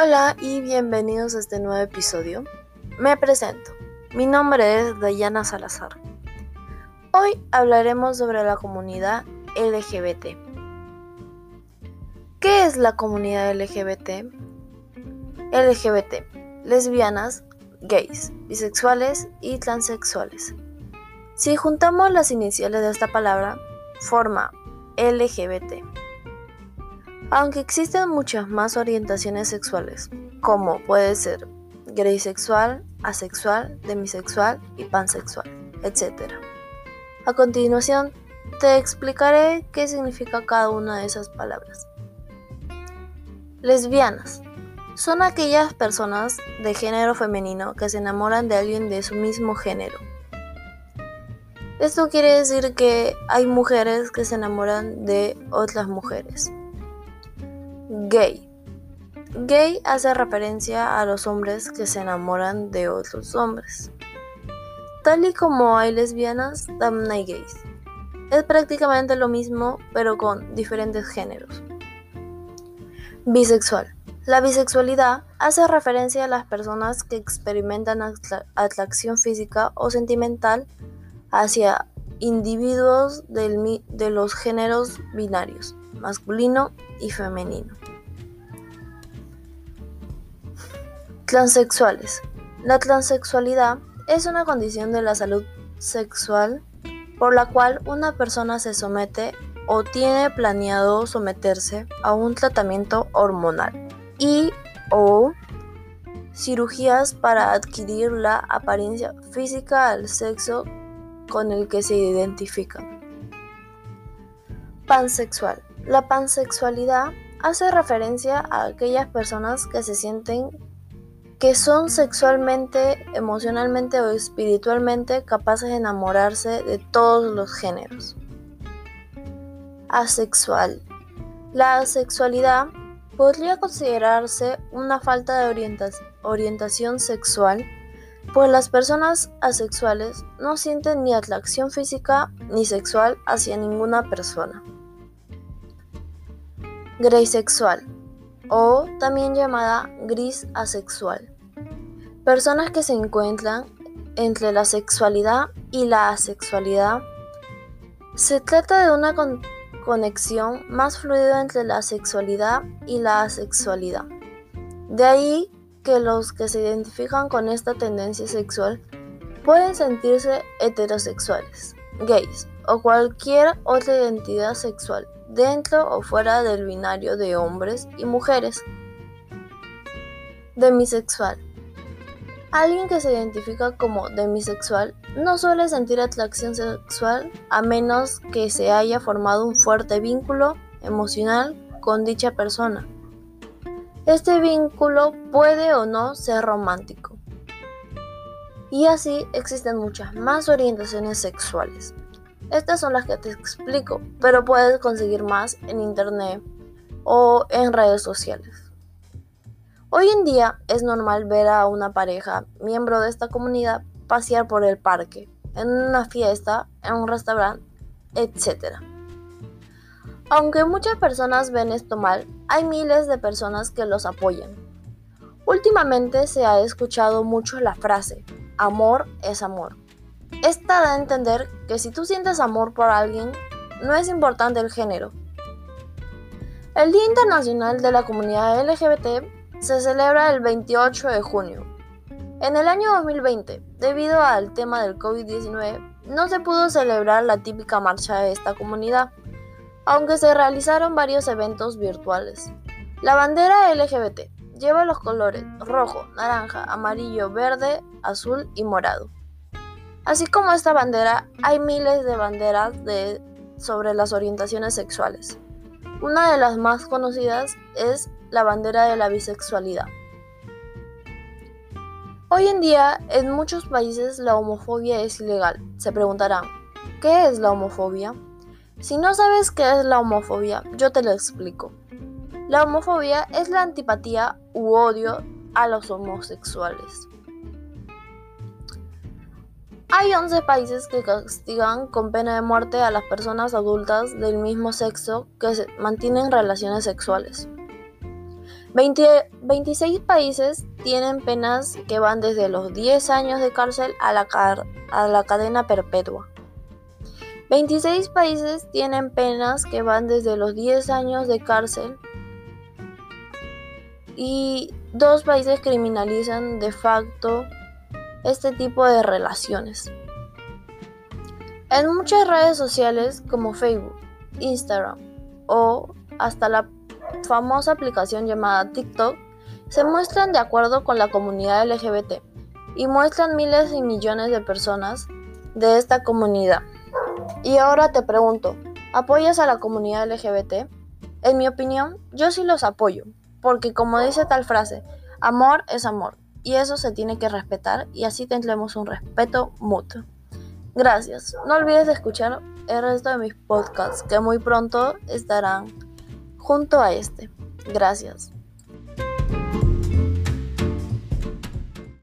Hola y bienvenidos a este nuevo episodio. Me presento. Mi nombre es Dayana Salazar. Hoy hablaremos sobre la comunidad LGBT. ¿Qué es la comunidad LGBT? LGBT, lesbianas, gays, bisexuales y transexuales. Si juntamos las iniciales de esta palabra, forma LGBT. Aunque existen muchas más orientaciones sexuales, como puede ser sexual, asexual, demisexual y pansexual, etc. A continuación, te explicaré qué significa cada una de esas palabras. Lesbianas son aquellas personas de género femenino que se enamoran de alguien de su mismo género. Esto quiere decir que hay mujeres que se enamoran de otras mujeres. Gay. Gay hace referencia a los hombres que se enamoran de otros hombres. Tal y como hay lesbianas, también hay gays. Es prácticamente lo mismo, pero con diferentes géneros. Bisexual. La bisexualidad hace referencia a las personas que experimentan atracción física o sentimental hacia individuos de los géneros binarios, masculino y femenino. Transexuales. La transexualidad es una condición de la salud sexual por la cual una persona se somete o tiene planeado someterse a un tratamiento hormonal y o cirugías para adquirir la apariencia física al sexo con el que se identifican. Pansexual. La pansexualidad hace referencia a aquellas personas que se sienten que son sexualmente, emocionalmente o espiritualmente capaces de enamorarse de todos los géneros. Asexual. La asexualidad podría considerarse una falta de orientación sexual, pues las personas asexuales no sienten ni atracción física ni sexual hacia ninguna persona. Grisexual o también llamada gris asexual. Personas que se encuentran entre la sexualidad y la asexualidad. Se trata de una conexión más fluida entre la sexualidad y la asexualidad. De ahí que los que se identifican con esta tendencia sexual pueden sentirse heterosexuales, gays o cualquier otra identidad sexual dentro o fuera del binario de hombres y mujeres. Demisexual. Alguien que se identifica como demisexual no suele sentir atracción sexual a menos que se haya formado un fuerte vínculo emocional con dicha persona. Este vínculo puede o no ser romántico. Y así existen muchas más orientaciones sexuales. Estas son las que te explico, pero puedes conseguir más en internet o en redes sociales. Hoy en día es normal ver a una pareja, miembro de esta comunidad, pasear por el parque, en una fiesta, en un restaurante, etc. Aunque muchas personas ven esto mal, hay miles de personas que los apoyan. Últimamente se ha escuchado mucho la frase, amor es amor. Esta da a entender que si tú sientes amor por alguien, no es importante el género. El Día Internacional de la Comunidad LGBT se celebra el 28 de junio. En el año 2020, debido al tema del COVID-19, no se pudo celebrar la típica marcha de esta comunidad, aunque se realizaron varios eventos virtuales. La bandera LGBT lleva los colores rojo, naranja, amarillo, verde, azul y morado. Así como esta bandera, hay miles de banderas sobre las orientaciones sexuales. Una de las más conocidas es la bandera de la bisexualidad. Hoy en día, en muchos países la homofobia es ilegal. Se preguntarán, ¿qué es la homofobia? Si no sabes qué es la homofobia, yo te lo explico. La homofobia es la antipatía u odio a los homosexuales. Hay 11 países que castigan con pena de muerte a las personas adultas del mismo sexo que mantienen relaciones sexuales. 26 países tienen penas que van desde los 10 años de cárcel a la, a la cadena perpetua. 26 países tienen penas que van desde los 10 años de cárcel y dos países criminalizan de facto este tipo de relaciones. En muchas redes sociales como Facebook, Instagram o hasta la famosa aplicación llamada TikTok, se muestran de acuerdo con la comunidad LGBT y muestran miles y millones de personas de esta comunidad. Y ahora te pregunto, ¿apoyas a la comunidad LGBT? En mi opinión, yo sí los apoyo, porque como dice tal frase, amor es amor, y eso se tiene que respetar y así tendremos un respeto mutuo. Gracias. No olvides de escuchar el resto de mis podcasts que muy pronto estarán junto a este. Gracias.